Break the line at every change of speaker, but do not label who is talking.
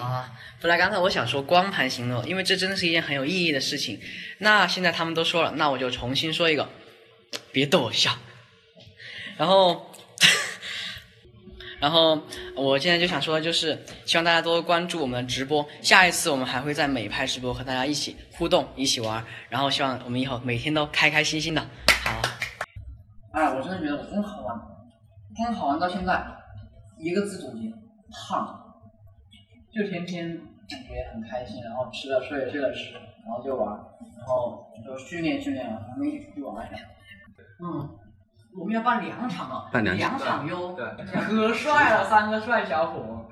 啊，本来刚才我想说光盘行动，因为这真的是一件很有意义的事情。那现在他们都说了，那我就重新说一个，别逗我笑。然后，然后我现在就想说的，就是希望大家多关注我们的直播。下一次我们还会在美拍直播和大家一起互动，一起玩。然后希望我们以后每天都开开心心的。好。哎，我真的觉得我真好玩，真好玩到现在，一个字总结，胖。就天天感觉很开心，然后吃了睡，睡了吃，然后就玩，然后就训练训练，然后一起出去玩一下。嗯，我们要办两场啊，
办两
场哟，
对，
可帅了，三个帅小伙。